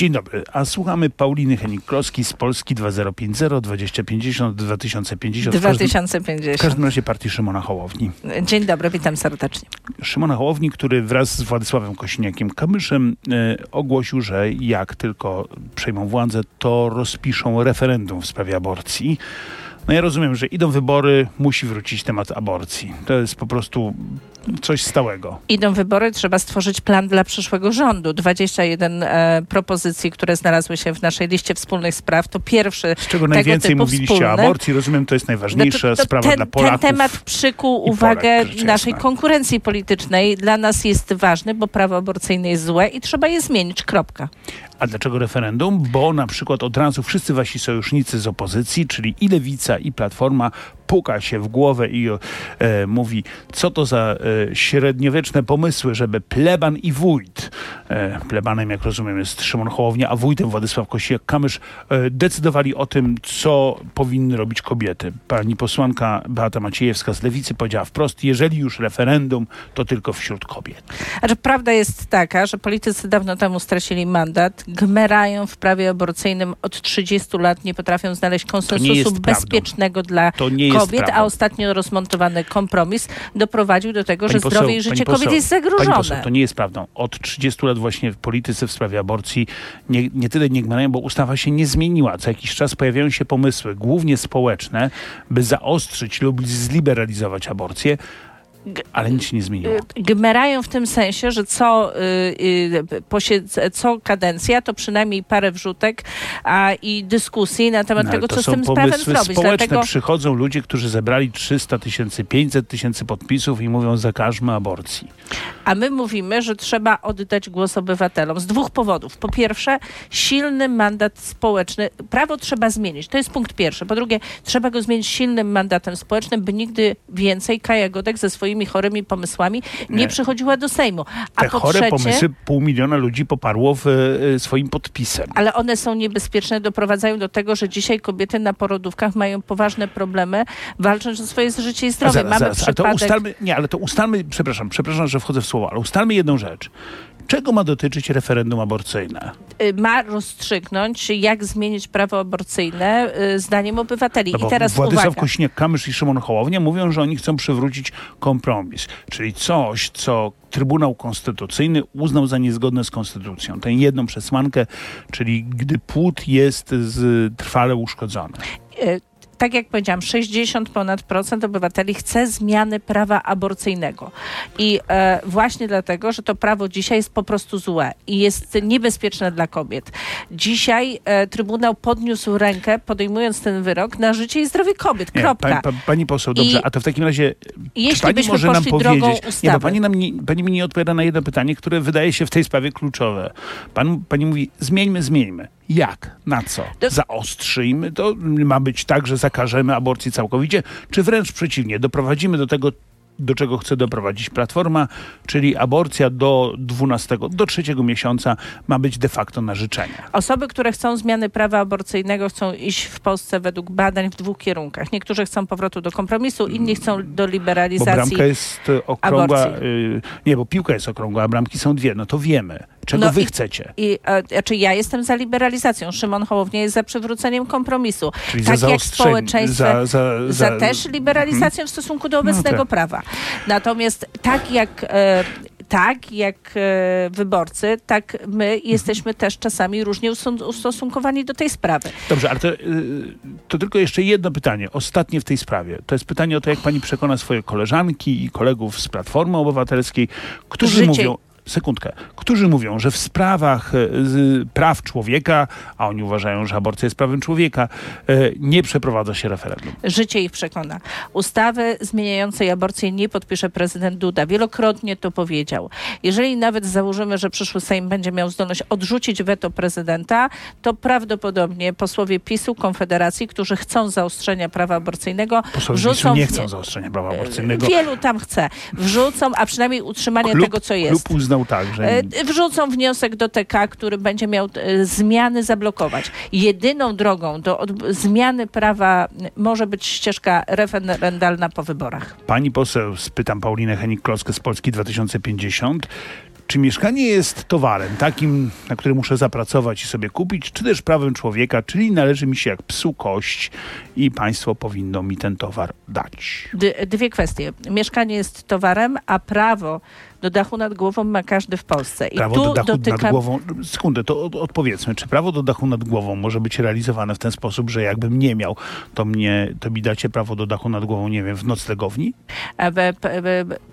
Dzień dobry, a słuchamy Pauliny Henik-Kloski z Polski 2050 2050 2050. W każdym, 2050. w każdym razie partii Szymona Hołowni. Dzień dobry, witam serdecznie. Szymona Hołowni, który wraz z Władysławem Kosiniakiem-Kamyszem e, ogłosił, że jak tylko przejmą władzę, to rozpiszą referendum w sprawie aborcji. No ja rozumiem, że idą wybory, musi wrócić temat aborcji. To jest po prostu coś stałego. Idą wybory, trzeba stworzyć plan dla przyszłego rządu. 21 e, propozycji, które znalazły się w naszej liście wspólnych spraw, to pierwszy Z czego najwięcej mówiliście wspólny. o aborcji. Rozumiem, to jest najważniejsza Znaczy, to sprawa ten, dla Polaków. Ten temat przykuł uwagę Polek, naszej konkurencji politycznej. Dla nas jest ważny, bo prawo aborcyjne jest złe i trzeba je zmienić. Kropka. A dlaczego referendum? Bo na przykład od razu wszyscy wasi sojusznicy z opozycji, czyli i Lewica, i Platforma, puka się w głowę i e, mówi, co to za e, średniowieczne pomysły, żeby pleban i wójt, e, plebanem jak rozumiem jest Szymon Hołownia, a wójtem Władysław Kosiniak-Kamysz, e, decydowali o tym, co powinny robić kobiety. Pani posłanka Beata Maciejewska z Lewicy powiedziała wprost, jeżeli już referendum, to tylko wśród kobiet. Znaczy, prawda jest taka, że politycy dawno temu stracili mandat, gmerają w prawie aborcyjnym od 30 lat, nie potrafią znaleźć konsensusu jest prawdą. bezpiecznego dla To nie jest kobiet, a ostatnio rozmontowany kompromis doprowadził do tego, że Pani poseł, zdrowie i życie kobiet jest zagrożone. poseł, to nie jest prawdą. Od 30 lat właśnie w polityce w sprawie aborcji nie, nie tyle nie gmerają, bo ustawa się nie zmieniła. Co jakiś czas pojawiają się pomysły, głównie społeczne, by zaostrzyć lub zliberalizować aborcję, ale nic się nie zmieniło. Gmerają w tym sensie, że co, y, y, co kadencja to przynajmniej parę wrzutek a, i dyskusji na temat No, tego, co z tym prawem zrobić. społeczne. Dlatego Przychodzą ludzie, którzy zebrali 300 tysięcy, 500 tysięcy podpisów i mówią zakażmy aborcji. A my mówimy, że trzeba oddać głos obywatelom z dwóch powodów. Po pierwsze, silny mandat społeczny. Prawo trzeba zmienić. To jest punkt pierwszy. Po drugie, trzeba go zmienić silnym mandatem społecznym, by nigdy więcej Kaja Godek ze swoimi chorymi pomysłami nie, Nie. przychodziła do Sejmu. A Te po chore trzecie, pomysły pół miliona ludzi poparło w, e, swoim podpisem. ale one są niebezpieczne, doprowadzają do tego, że dzisiaj kobiety na porodówkach mają poważne problemy, walcząc o swoje życie i zdrowie. Zaraz, Mamy zaraz, ale to przypadek... ustalmy, nie, ale to ustalmy, przepraszam, przepraszam, że wchodzę w słowo, ale ustalmy jedną rzecz. Czego ma dotyczyć referendum aborcyjne? y, ma rozstrzygnąć, jak zmienić prawo aborcyjne y, zdaniem obywateli. No I teraz Władysław uwaga. Kosiniak-Kamysz i Szymon Hołownia mówią, że oni chcą przywrócić kompromis, czyli coś, co Trybunał Konstytucyjny uznał za niezgodne z konstytucją. Tę jedną przesłankę, czyli gdy płód jest z, trwale uszkodzony. Tak jak powiedziałam, 60 ponad procent obywateli chce zmiany prawa aborcyjnego. I e, właśnie dlatego, że to prawo dzisiaj jest po prostu złe i jest niebezpieczne dla kobiet. Dzisiaj e, Trybunał podniósł rękę, podejmując ten wyrok, na życie i zdrowie kobiet. Nie, Kropka. pa, pa, pani poseł, dobrze, I a to w takim razie jeśli pani byśmy może nam powiedzieć... Nie, bo pani, nam nie, pani mi nie odpowiada na jedno pytanie, które wydaje się w tej sprawie kluczowe. Pan, pani mówi, zmieńmy, zmieńmy. Jak? Na co? Zaostrzyjmy to? Ma być tak, że zakażemy aborcji całkowicie? Czy wręcz przeciwnie, doprowadzimy do tego, do czego chce doprowadzić Platforma, czyli aborcja do 12, do trzeciego miesiąca ma być de facto na życzenie. Osoby, które chcą zmiany prawa aborcyjnego, chcą iść w Polsce według badań w dwóch kierunkach. Niektórzy chcą powrotu do kompromisu, inni chcą do Bo liberalizacji. bramka jest okrągła, aborcji. y, nie, bo piłka jest okrągła, a bramki są dwie, no to wiemy. Czego No wy i- chcecie? I, e, znaczy ja jestem za liberalizacją. Szymon Hołownia jest za przywróceniem kompromisu. Czyli tak za jak społeczeństwo za, za, za też liberalizacją w stosunku do obecnego tak. prawa. Natomiast tak jak e, tak jak e, wyborcy, tak my jesteśmy też czasami różnie ustosunkowani do tej sprawy. Dobrze, ale to, y, to tylko jeszcze jedno pytanie, ostatnie w tej sprawie. To jest pytanie o to, jak pani przekona swoje koleżanki i kolegów z Platformy Obywatelskiej, którzy Życie- mówią, sekundkę, którzy mówią, że w sprawach e, praw człowieka, a oni uważają, że aborcja jest prawem człowieka, e, nie przeprowadza się referendum. Życie ich przekona. Ustawy zmieniającej aborcję nie podpisze prezydent Duda. Wielokrotnie to powiedział. Jeżeli nawet założymy, że przyszły Sejm będzie miał zdolność odrzucić weto prezydenta, to prawdopodobnie posłowie PiSu, Konfederacji, którzy chcą zaostrzenia prawa aborcyjnego, Posłowie wrzucą nie chcą zaostrzenia prawa aborcyjnego. Wielu tam chce. Wrzucą, a przynajmniej utrzymanie Klub, tego, co jest. klub uznał tak, że E, Wrzucą wniosek do TK, który będzie miał e, zmiany zablokować. Jedyną drogą do zmiany prawa może być ścieżka referendalna po wyborach. Pani poseł, spytam Paulinę Henik-Kloskę z Polski 2050, Czy mieszkanie jest towarem takim, na który muszę zapracować i sobie kupić, czy też prawem człowieka, czyli należy mi się jak psu kość i państwo powinno mi ten towar dać? D- dwie kwestie. Mieszkanie jest towarem, a prawo do dachu nad głową ma każdy w Polsce. I Prawo tu do dachu dotyka... nad głową. Sekundę, to od, odpowiedzmy, czy prawo do dachu nad głową może być realizowane w ten sposób, że jakbym nie miał, to mnie, to mi dacie prawo do dachu nad głową, nie wiem, w noclegowni? E, b-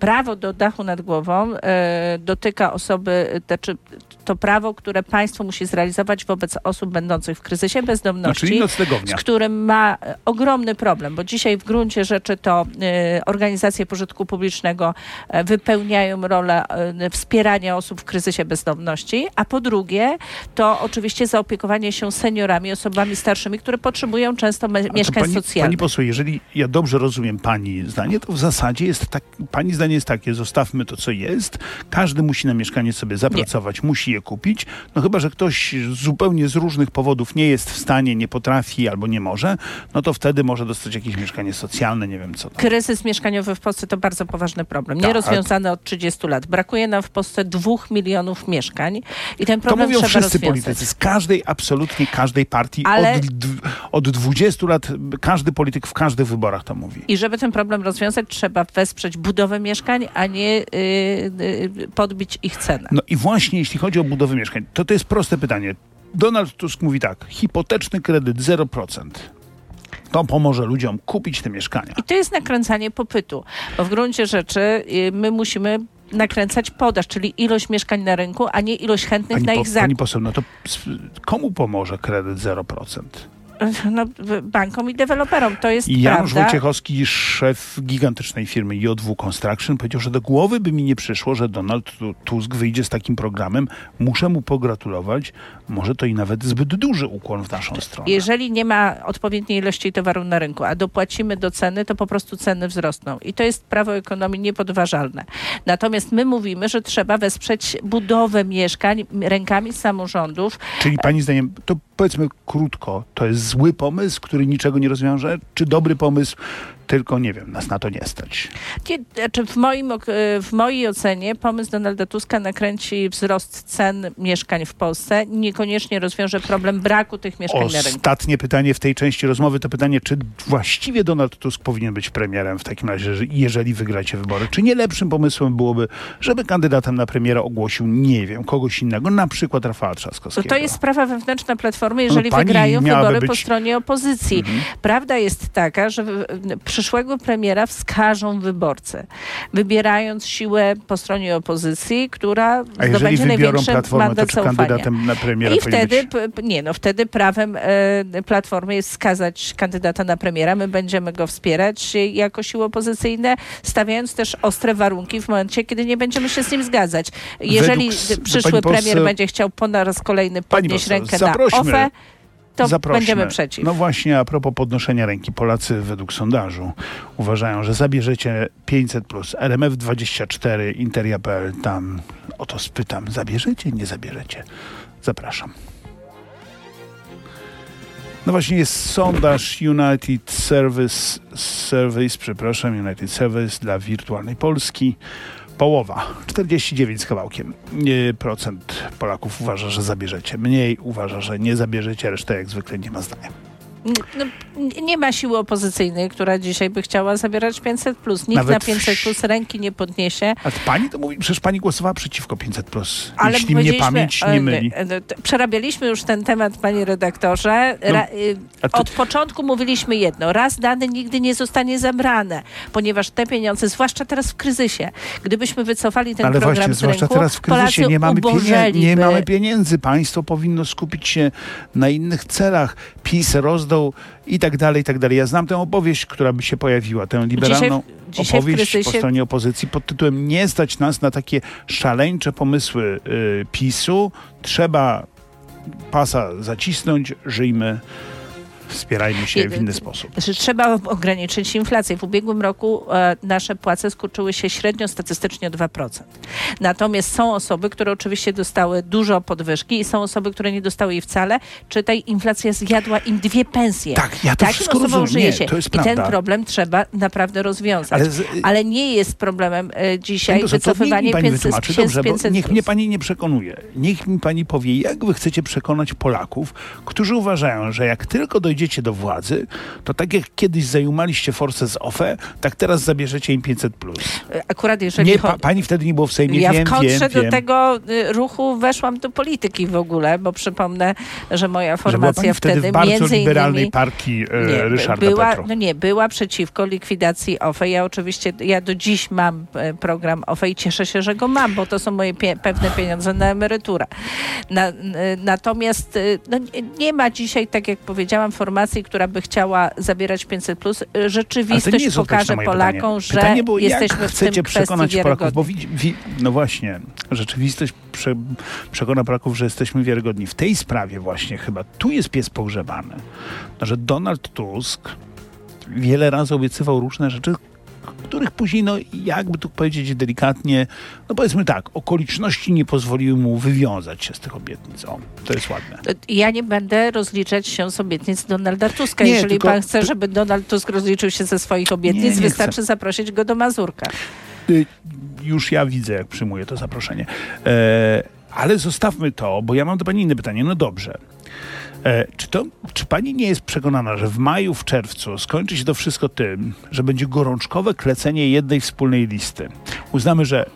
Prawo do dachu nad głową e, dotyka osoby, znaczy to prawo, które państwo musi zrealizować wobec osób będących w kryzysie No, bezdomności. czyli z którym ma e, ogromny problem, bo dzisiaj w gruncie rzeczy to e, organizacje pożytku publicznego e, wypełniają rolę e, wspierania osób w kryzysie bezdomności, a po drugie to oczywiście zaopiekowanie się seniorami, osobami starszymi, które potrzebują często me- mieszkań pani, socjalnych. Pani poseł, jeżeli ja dobrze rozumiem pani zdanie, to w zasadzie jest tak, pani zdanie jest takie, zostawmy to, co jest, każdy musi na mieszkanie sobie zapracować, musi je kupić, no chyba, że ktoś zupełnie z różnych powodów nie jest w stanie, nie potrafi albo nie może, no to wtedy może dostać jakieś mieszkanie socjalne, nie wiem co tam. Kryzys mieszkaniowy w Polsce to bardzo poważny problem, Tak. nierozwiązany od 30 lat. Brakuje nam w Polsce dwóch milionów mieszkań i ten To problem mówią trzeba wszyscy rozwiązać. politycy z każdej, absolutnie każdej partii. Ale- Od, od 20 lat każdy polityk w każdych wyborach to mówi. I żeby ten problem rozwiązać, trzeba wesprzeć budowę mieszkań, a nie y, y, podbić ich cenę. No i właśnie jeśli chodzi o budowę mieszkań, to to jest proste pytanie. Donald Tusk mówi tak, hipoteczny kredyt 0%. To pomoże ludziom kupić te mieszkania. I to jest nakręcanie popytu, bo w gruncie rzeczy y, my musimy nakręcać podaż, czyli ilość mieszkań na rynku, a nie ilość chętnych Pani, na po, ich zakup. pani poseł, no to komu pomoże kredyt 0%? No, bankom i deweloperom. To jest Janusz prawda. Wojciechowski, szef gigantycznej firmy JW Construction, powiedział, że do głowy by mi nie przyszło, że Donald Tu- Tusk wyjdzie z takim programem. Muszę mu pogratulować. Może to i nawet zbyt duży ukłon w naszą stronę. Jeżeli nie ma odpowiedniej ilości towaru na rynku, a dopłacimy do ceny, to po prostu ceny wzrosną. I to jest prawo ekonomii niepodważalne. Natomiast my mówimy, że trzeba wesprzeć budowę mieszkań rękami samorządów. Czyli pani zdaniem, to powiedzmy krótko, to jest zły pomysł, który niczego nie rozwiąże, czy dobry pomysł, tylko nie wiem, nas na to nie stać. Znaczy w, moim, ok- w mojej ocenie pomysł Donalda Tuska nakręci wzrost cen mieszkań w Polsce. Niekoniecznie rozwiąże problem braku tych mieszkań na rynku. Ostatnie pytanie w tej części rozmowy to pytanie, czy właściwie Donald Tusk powinien być premierem w takim razie, że- jeżeli wygracie wybory? Czy nie lepszym pomysłem byłoby, żeby kandydatem na premiera ogłosił, nie wiem, kogoś innego, na przykład Rafała Trzaskowskiego? to jest sprawa wewnętrzna Platformy, jeżeli No, wygrają wybory po być- stronie opozycji. Mhm. Prawda jest taka, że w- przyszłego premiera wskażą wyborcy, wybierając siłę po stronie opozycji, która A zdobędzie największy mandat zaufania. kandydatem na premiera I wtedy, nie no, wtedy prawem e, Platformy jest wskazać kandydata na premiera. My będziemy go wspierać jako siły opozycyjne, stawiając też ostre warunki w momencie, kiedy nie będziemy się z nim zgadzać. Jeżeli Według przyszły poseł- premier będzie chciał po raz kolejny podnieść poseł, rękę na OFE, to Zaprośmy. będziemy przeciw. No właśnie, a propos podnoszenia ręki, Polacy według sondażu uważają, że zabierzecie 500 plus RMF24, Interia.pl, tam o to spytam, zabierzecie, nie zabierzecie? Zapraszam. No właśnie jest sondaż United Service, Service, przepraszam, United Service dla wirtualnej Polski. Połowa, 49 z kawałkiem procent Polaków uważa, że zabierzecie. Mniej uważa, że nie zabierzecie, reszta jak zwykle nie ma zdania. No, nie ma siły opozycyjnej, która dzisiaj by chciała zabierać 500 plus. Nikt Nawet na w 500 plus ręki nie podniesie. A pani to mówi, przecież pani głosowała przeciwko 500 plus. Ale jeśli mnie pamięć e, nie myli. e, e, t- Przerabialiśmy już ten temat, panie redaktorze. No, Ra, to- Od początku mówiliśmy jedno. Raz dane nigdy nie zostanie zabrane, ponieważ te pieniądze, zwłaszcza teraz w kryzysie, gdybyśmy wycofali ten Ale program właśnie, z zwłaszcza rynku, teraz w kryzysie Polacy nie mamy, pieniędzy, nie mamy pieniędzy. Państwo powinno skupić się na innych celach. PiS rozdał i tak dalej, i tak dalej. Ja znam tę opowieść, która by się pojawiła, tę liberalną Dzisiaj- dzisiaj opowieść po kryzysie- stronie opozycji pod tytułem Nie stać nas na takie szaleńcze pomysły y, PiSu. Trzeba pasa zacisnąć, żyjmy wspierajmy się w inny sposób. Trzeba ograniczyć inflację. W ubiegłym roku e, nasze płace skurczyły się średnio statystycznie o 2%. Natomiast są osoby, które oczywiście dostały dużo podwyżki i są osoby, które nie dostały jej wcale. Czy ta inflacja zjadła im dwie pensje? Tak, ja to Takim wszystko osobom rozumiem. Nie, żyje się. to jest I prawda. ten problem trzeba naprawdę rozwiązać. Ale Ale, z- nie jest problemem e, dzisiaj Pani poseł, to niech wycofywanie mi pani 500, wytłumaczy. z Dobrze, bo 500 niech mnie pani nie przekonuje. Niech mi pani powie, jak wy chcecie przekonać Polaków, którzy uważają, że jak tylko dojdziecie do władzy, to tak jak kiedyś zajumaliście forsę z OFE, tak teraz zabierzecie im 500+. Plus. Akurat jeżeli Nie, pa, pani wtedy nie było w Sejmie, Ja wiem, w kontrze wiem, do wiem. tego y, ruchu weszłam do polityki w ogóle, bo przypomnę, że moja Że formacja pani wtedy wtedy bardzo między liberalnej innymi partii e, nie, Ryszarda była, Petro. no nie, była przeciwko likwidacji OFE. Ja oczywiście, ja do dziś mam e, program OFE i cieszę się, że go mam, bo to są moje pie pewne pieniądze na emeryturę. Na, n- natomiast e, no, nie- nie ma dzisiaj, tak jak powiedziałam, formacji, która by chciała zabierać 500+. plus. Nie Rzeczywistość pokaże Polakom, pytanie. że Pytanie było, jesteśmy jak w tym chcecie przekonać Polaków, bo wi, no właśnie, rzeczywistość prze, przekona Polaków, że jesteśmy wiarygodni. W tej sprawie właśnie chyba tu jest pies pogrzebany, no, że Donald Tusk wiele razy obiecywał różne rzeczy, których później, no jakby tu powiedzieć delikatnie, no powiedzmy tak, okoliczności nie pozwoliły mu wywiązać się z tych obietnic. O, to jest ładne. Ja nie będę rozliczać się z obietnic Donalda Tuska. Nie, Jeżeli tylko- pan chce, żeby Donald Tusk rozliczył się ze swoich obietnic, Nie, nie wystarczy zaprosić go do Mazurka. Y, już ja widzę, jak przyjmuję to zaproszenie. E, ale zostawmy to, bo ja mam do pani inne pytanie. No dobrze. E, czy, to, czy pani nie jest przekonana, że w maju, w czerwcu skończy się to wszystko tym, że będzie gorączkowe klecenie jednej wspólnej listy? Uznamy, że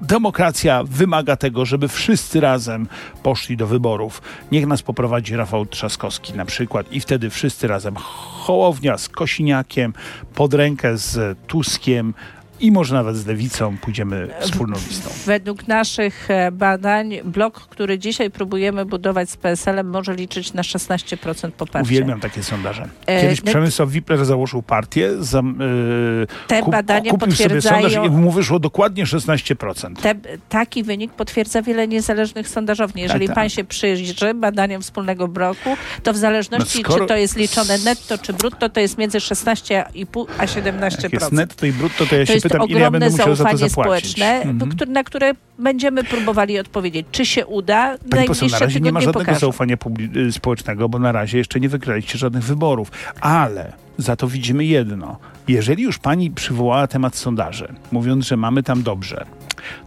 demokracja wymaga tego, żeby wszyscy razem poszli do wyborów. Niech nas poprowadzi Rafał Trzaskowski na przykład i wtedy wszyscy razem Hołownia z Kosiniakiem, pod rękę z Tuskiem i może nawet z Lewicą pójdziemy wspólną listą. Według naszych e, badań blok, który dzisiaj próbujemy budować z PSL-em może liczyć na 16% poparcia. Uwielbiam takie sondaże. E, Kiedyś no- Przemysław Wipler założył partię, za, yy, Te badania kupił sobie potwierdzają- sondaż i mu wyszło dokładnie 16%. Te, taki wynik potwierdza wiele niezależnych sondażowni. Jeżeli Tak, pan tak. się przyjrzy badaniom wspólnego bloku, to w zależności, No skoro- czy to jest liczone netto, czy brutto, to jest między 16,5 a 17%. Jak jest netto i brutto, to ja To się jest pytam, ja ogromne to zaufanie społeczne, Mhm. na które będziemy próbowali odpowiedzieć. Czy się uda? Pani poseł, na razie nie ma żadnego pokażą. zaufania y, społecznego, bo na razie jeszcze nie wygraliście żadnych wyborów. Ale za to widzimy jedno. Jeżeli już pani przywołała temat sondaży, mówiąc, że mamy tam dobrze,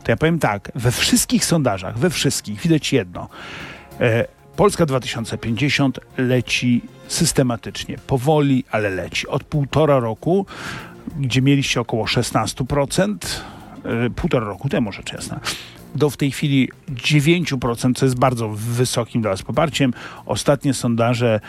to ja powiem tak, we wszystkich sondażach, we wszystkich widać jedno. E, Polska 2050 leci systematycznie, powoli, ale leci. Od półtora roku, gdzie mieliście około 16%, e, półtora roku temu rzecz jasna, do w tej chwili 9%, co jest bardzo wysokim dla Was poparciem. Ostatnie sondaże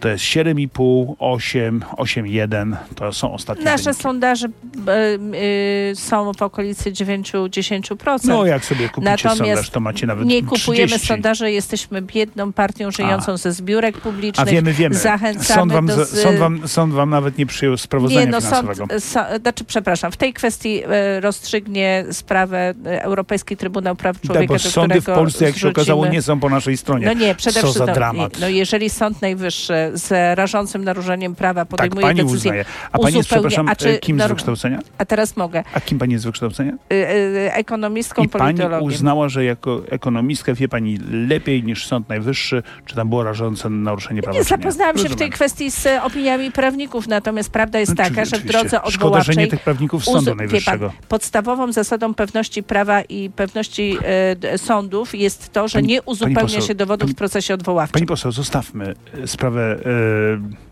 to jest 7,5, 8, 8,1. To są ostatnie Nasze wyniki. sondaże e, y, są w okolicy 9-10%. No jak sobie kupicie Natomiast sondaż, to macie nawet nie kupujemy 30. sondaży, jesteśmy biedną partią żyjącą ze zbiórek A publicznych. wiemy, wiemy. Zachęcamy Sąd wam, do z- sąd, wam, sąd wam nawet nie przyjął sprawozdania Nie, no sąd, finansowego. so, znaczy, przepraszam, w tej kwestii e, rozstrzygnie sprawę Europejski Trybunał Praw Człowieka, Tak, bo do sądy w którego Polsce, jak się zrzucimy- okazało, nie są po naszej stronie. No nie, przede wszystkim. No, jeżeli Sąd Najwyższy z rażącym naruszeniem prawa tak, podejmuje pani decyzję, uznaje. A pani jest, przepraszam, a czy kim z wykształcenia? a teraz mogę, A kim pani jest z wykształcenia? y, y, ekonomistką, I pani uznała, że jako ekonomistka wie pani lepiej niż Sąd Najwyższy, czy tam było rażące naruszenie prawa, Nie czy nie? zapoznałam się w tej Rozumiem. kwestii z opiniami prawników, natomiast prawda jest No, taka, że w drodze Szkoda, że odwoławczej nie tych prawników z Sądu wie pan, Najwyższego. podstawową zasadą pewności prawa i pewności d- sądów jest to, że Pani- nie uzupełnia poseł, się dowodów pani- w procesie odwoławczym. Pani poseł, zostawmy e, sprawę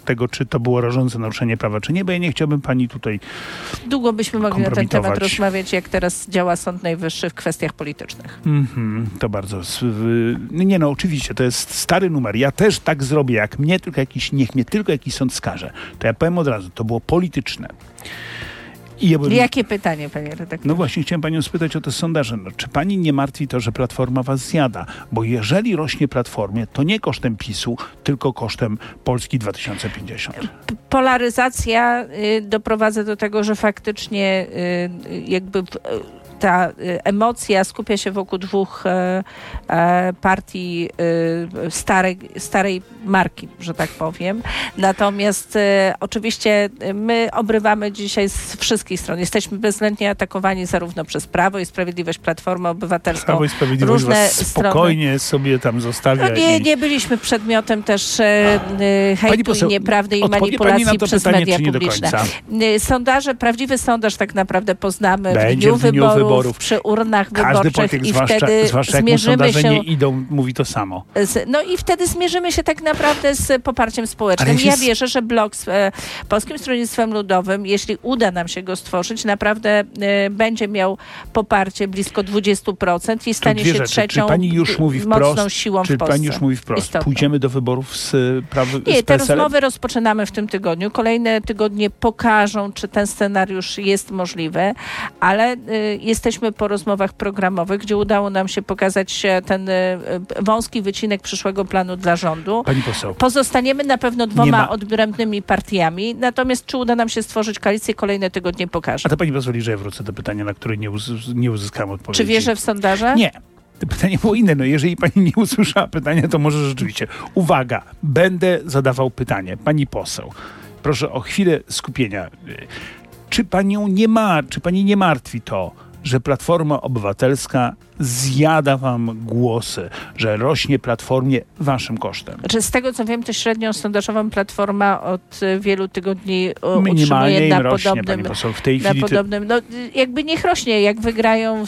tego, czy to było rażące naruszenie prawa, czy nie, bo ja nie chciałbym pani tutaj Długo byśmy mogli na ten temat rozmawiać, jak teraz działa Sąd Najwyższy w kwestiach politycznych. Mhm, to bardzo. Nie no, oczywiście, to jest stary numer. Ja też tak zrobię, jak mnie tylko jakiś, niech mnie tylko jakiś sąd skaże. To ja powiem od razu, to było polityczne. I ja bym, Jakie pytanie, panie redaktorze? no właśnie, chciałem panią spytać o te sondaże. No, czy pani nie martwi to, że Platforma was zjada? Bo jeżeli rośnie Platformie, to nie kosztem PiSu, tylko kosztem Polski 2050. P- Polaryzacja y, doprowadza do tego, że faktycznie y, jakby y, ta emocja skupia się wokół dwóch partii starej, starej marki, że tak powiem. Natomiast oczywiście my obrywamy dzisiaj z wszystkich stron. Jesteśmy bezwzględnie atakowani zarówno przez Prawo i Sprawiedliwość, Platformę Obywatelską. Prawo i Sprawiedliwość różne spokojnie strony. sobie tam zostawia. No nie, i... nie byliśmy przedmiotem też e, hejtu poseł, i nieprawdy i manipulacji przez pytanie, media publiczne. Sondaże, prawdziwy sondaż tak naprawdę poznamy Będzie w dniu, w dniu wyborów, wyborów, przy urnach Każdy wyborczych i zwłaszcza, wtedy zwłaszcza zmierzymy się... nie idą, mówi to samo. Z, no i wtedy zmierzymy się tak naprawdę z poparciem społecznym. Ja wierzę, że blok z e, Polskim Stronnictwem Ludowym, jeśli uda nam się go stworzyć, naprawdę e, będzie miał poparcie blisko 20% i stanie się rzeczy. trzecią czy pani już mówi wprost, mocną siłą czy w Polsce. pani już mówi wprost, Istotną. pójdziemy do wyborów z prawem Nie, te rozmowy rozpoczynamy w tym tygodniu. Kolejne tygodnie pokażą, czy ten scenariusz jest możliwy, ale y, jesteśmy po rozmowach programowych, gdzie udało nam się pokazać ten y, wąski wycinek przyszłego planu dla rządu. Pani poseł. Pozostaniemy na pewno dwoma odrębnymi partiami, natomiast czy uda nam się stworzyć koalicję, kolejne tygodnie pokaże. A to pani pozwoli, że ja wrócę do pytania, na które nie, uz nie uzyskałem odpowiedzi. Czy wierzę w sondaże? Nie. To pytanie było inne. No jeżeli pani nie usłyszała pytania, to może rzeczywiście. Uwaga, będę zadawał pytanie. Pani poseł, proszę o chwilę skupienia. Czy panią nie ma, czy pani nie martwi to, że Platforma Obywatelska zjada wam głosy, że rośnie Platformie waszym kosztem. Znaczy, z tego co wiem, to średnią sondażową Platforma od wielu tygodni utrzymuje na rośnie, podobnym... Poseł, w tej na chwili podobnym, no, jakby niech rośnie, jak wygrają,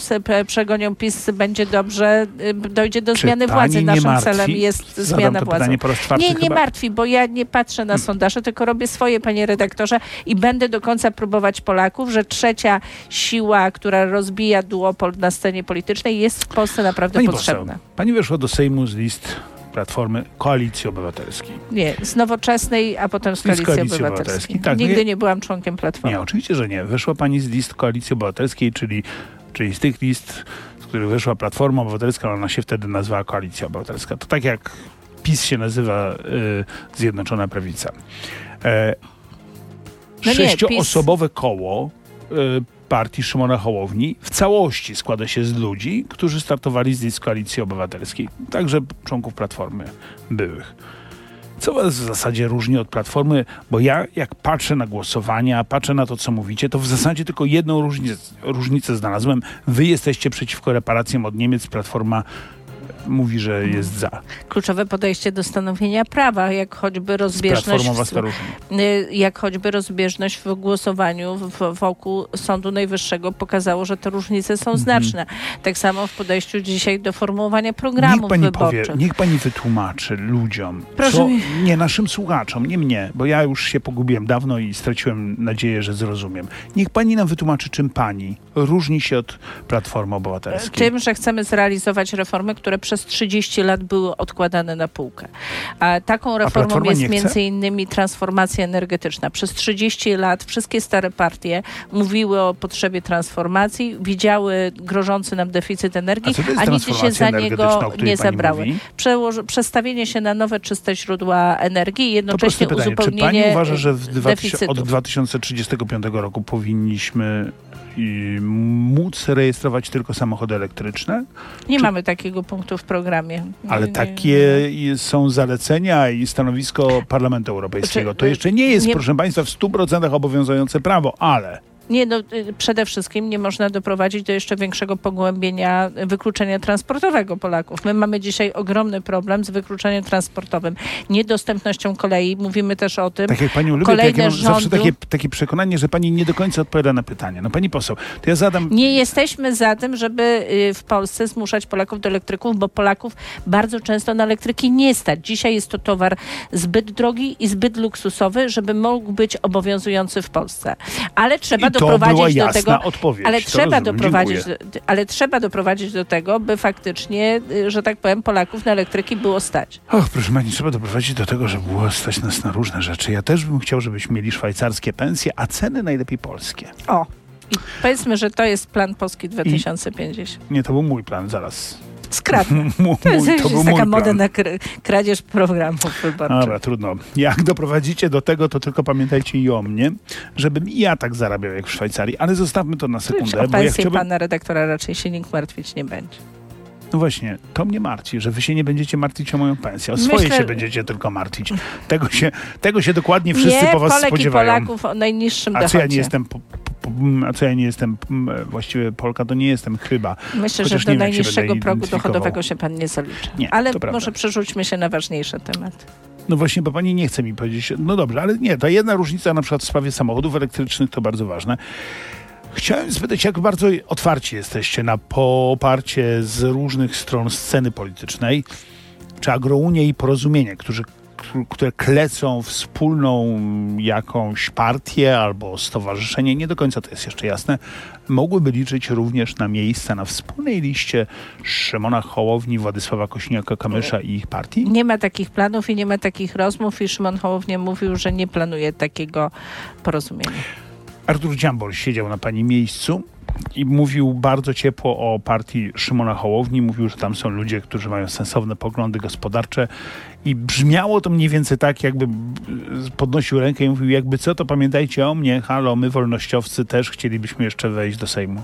przegonią PiS, będzie dobrze, y, dojdzie do zmiany władzy. Naszym martwi? celem jest Zadam zmiana władzy. Nie, nie chyba. martwi, bo ja nie patrzę na hmm. sondaże, tylko robię swoje, panie redaktorze, i będę do końca próbować Polaków, że trzecia siła, która rozbija duopol na scenie politycznej jest w Polsce naprawdę Pani potrzebna. Poseł, pani weszła do Sejmu z list Platformy Koalicji Obywatelskiej. Nie, z Nowoczesnej, a potem z Koalicji, z Koalicji Obywatelskiej. Obywatelskiej. Tak, Nigdy nie, nie byłam członkiem Platformy. Nie, oczywiście, że nie. Wyszła pani z list Koalicji Obywatelskiej, czyli, czyli z tych list, z których wyszła Platforma Obywatelska, ona się wtedy nazywała Koalicja Obywatelska. To tak jak PiS się nazywa y, Zjednoczona Prawica. E, no sześcioosobowe koło y, partii Szymona Hołowni w całości składa się z ludzi, którzy startowali z Koalicji Obywatelskiej, także członków Platformy byłych. Co was w zasadzie różni od Platformy? Bo ja, jak patrzę na głosowania, patrzę na to, co mówicie, to w zasadzie tylko jedną różnicę, różnicę znalazłem. Wy jesteście przeciwko reparacjom od Niemiec, Platforma mówi, że jest za. Kluczowe podejście do stanowienia prawa, jak choćby rozbieżność, w, y, jak choćby rozbieżność w głosowaniu w, wokół Sądu Najwyższego pokazało, że te różnice są mhm. znaczne. Tak samo w podejściu dzisiaj do formułowania programów niech pani wyborczych. Powie, niech pani wytłumaczy ludziom, Proszę co, mi... nie naszym słuchaczom, nie mnie, bo ja już się pogubiłem dawno i straciłem nadzieję, że zrozumiem. Niech pani nam wytłumaczy, czym pani różni się od Platformy Obywatelskiej. Tym, że chcemy zrealizować reformy, które przez 30 lat były odkładane na półkę. A taką reformą A jest między innymi transformacja energetyczna. Przez 30 lat wszystkie stare partie mówiły o potrzebie transformacji, widziały grożący nam deficyt energii, a, a nigdy się za niego nie zabrały. Przestawienie się na nowe, czyste źródła energii i jednocześnie pytanie, uzupełnienie Czy pani uważa, że od 2035 roku powinniśmy móc rejestrować tylko samochody elektryczne? Nie Czy... mamy takiego punktu w programie. Ale nie, takie nie. są zalecenia i stanowisko Parlamentu Europejskiego. To jeszcze nie jest, nie... proszę Państwa, w 100% obowiązujące prawo, ale nie, no, y, przede wszystkim nie można doprowadzić do jeszcze większego pogłębienia wykluczenia transportowego Polaków. My mamy dzisiaj ogromny problem z wykluczeniem transportowym, niedostępnością kolei. Mówimy też o tym. Tak jak pani lubi, tak ja mam rządu... zawsze takie, takie przekonanie, że pani nie do końca odpowiada na pytanie. No pani poseł, to ja zadam... Nie jesteśmy za tym, żeby y, w Polsce zmuszać Polaków do elektryków, bo Polaków bardzo często na elektryki nie stać. Dzisiaj jest to towar zbyt drogi i zbyt luksusowy, żeby mógł być obowiązujący w Polsce. Ale trzeba do doprowadzić do tego. Odpowiedź. Ale trzeba, doprowadzić, ale trzeba doprowadzić do tego, by faktycznie, y, że tak powiem, Polaków na elektryki było stać. Och, proszę pani, trzeba doprowadzić do tego, żeby było stać nas na różne rzeczy. Ja też bym chciał, żebyśmy mieli szwajcarskie pensje, a ceny najlepiej polskie. O. I powiedzmy, że to jest plan Polski 2050. I, nie, to był mój plan, zaraz. Skradnę. To jest, to jest taka moda na kr- kradzież programów wyborczych. Dobra, trudno. Jak doprowadzicie do tego, to tylko pamiętajcie i o mnie, żebym i ja tak zarabiał jak w Szwajcarii, ale zostawmy to na sekundę, o bo ja chciałbym... pana redaktora raczej się nikt martwić nie będzie. No właśnie, to mnie martwi, że wy się nie będziecie martwić o moją pensję. O swoje Myślę- się będziecie tylko martwić. Tego się, tego się dokładnie wszyscy nie, po was Polek spodziewają. Polaków o najniższym A co dochodzie. ja nie jestem... Po, po, a co ja nie jestem mm, właściwie Polka, to nie jestem chyba. Myślę, Chociaż że do nie wiem, najniższego progu dochodowego się pan nie zalicza. Nie, Ale może przerzućmy się na ważniejsze tematy. No właśnie, bo pani nie chce mi powiedzieć. No dobrze, ale nie, ta jedna różnica na przykład w sprawie samochodów elektrycznych to bardzo ważne. Chciałem spytać, jak bardzo otwarci jesteście na poparcie z różnych stron sceny politycznej, czy Agrounie i Porozumienie, którzy, które klecą wspólną jakąś partię albo stowarzyszenie, nie do końca to jest jeszcze jasne, mogłyby liczyć również na miejsca na wspólnej liście Szymona Hołowni, Władysława Kośniaka-Kamysza i ich partii? Nie ma takich planów i nie ma takich rozmów i Szymon Hołownia mówił, że nie planuje takiego porozumienia. Artur Dziambor siedział na pani miejscu i mówił bardzo ciepło o partii Szymona Hołowni. Mówił, że tam są ludzie, którzy mają sensowne poglądy gospodarcze i brzmiało to mniej więcej tak, jakby b- podnosił rękę i mówił, jakby co, to pamiętajcie o mnie, halo, my wolnościowcy też chcielibyśmy jeszcze wejść do Sejmu.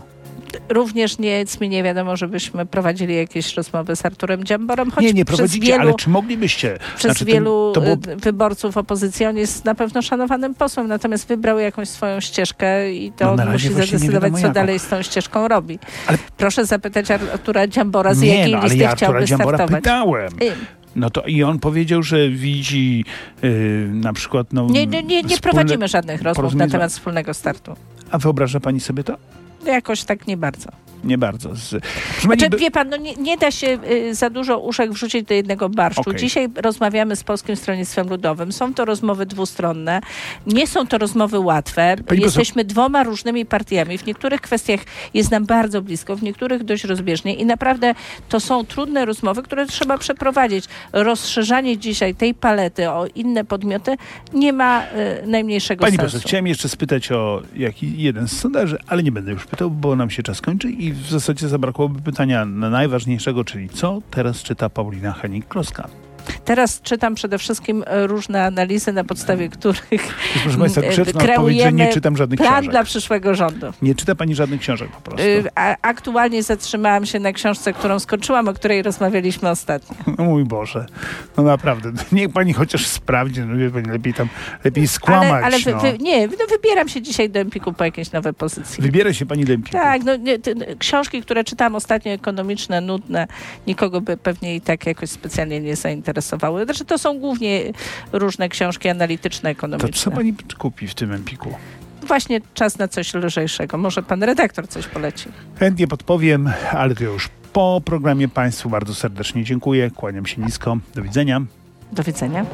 Również nic mi nie wiadomo, żebyśmy prowadzili jakieś rozmowy z Arturem Dziamborem, choć nie, nie prowadzicie, wielu, ale czy moglibyście? przez Znaczy, wielu to było y, wyborców opozycji on jest na pewno szanowanym posłem, natomiast wybrał jakąś swoją ścieżkę i to No, musi zadecydować, co jaką. dalej z tą ścieżką robi. Ale- Proszę zapytać Artura Dziambora, z nie, jakiej no, listy ja Artura chciałby Dziambora startować. pytałem. Y, No to i on powiedział, że widzi yy, na przykład no, Nie, nie, nie, nie prowadzimy żadnych rozmów na temat wspólnego startu. A wyobraża pani sobie to? Jakoś tak nie bardzo. Nie bardzo. Z, pani, Znaczy, by- wie pan, no nie, nie da się y, za dużo uszek wrzucić do jednego barszczu. Okej. Dzisiaj rozmawiamy z Polskim Stronnictwem Ludowym. Są to rozmowy dwustronne. Nie są to rozmowy łatwe. Pani poseł- Jesteśmy dwoma różnymi partiami. W niektórych kwestiach jest nam bardzo blisko, w niektórych dość rozbieżnie i naprawdę to są trudne rozmowy, które trzeba przeprowadzić. Rozszerzanie dzisiaj tej palety o inne podmioty nie ma y, najmniejszego Pani sensu. poseł, chciałem jeszcze spytać o jaki, jeden z sondaży, ale nie będę już pytał, bo nam się czas kończy i w zasadzie zabrakłoby pytania na najważniejszego, czyli co teraz czyta Paulina Henik-Kloska. Teraz czytam przede wszystkim e, różne analizy, na podstawie których Proszę Państwa, e, że nie kreujemy czytam żadnych plan książek. dla przyszłego rządu. Nie czyta Pani żadnych książek po prostu. Y, aktualnie zatrzymałam się na książce, którą skończyłam, o której rozmawialiśmy ostatnio. No mój Boże, no naprawdę, niech Pani chociaż sprawdzi, no wie Pani, lepiej tam, lepiej skłamać, ale ale no. wy, nie, no wybieram się dzisiaj do Empiku po jakieś nowe pozycje. Wybiera się Pani Dębki. Tak, no nie, te, książki, które czytałam ostatnio, ekonomiczne, nudne, nikogo by pewnie i tak jakoś specjalnie nie zainteresowały. Znaczy to są głównie różne książki analityczne, To co ekonomiczne. Pani kupi w tym Empiku? Właśnie czas na coś lżejszego. Może pan redaktor coś poleci. Chętnie podpowiem, ale to już po programie Państwu bardzo serdecznie dziękuję. Kłaniam się nisko. Do widzenia. Do widzenia.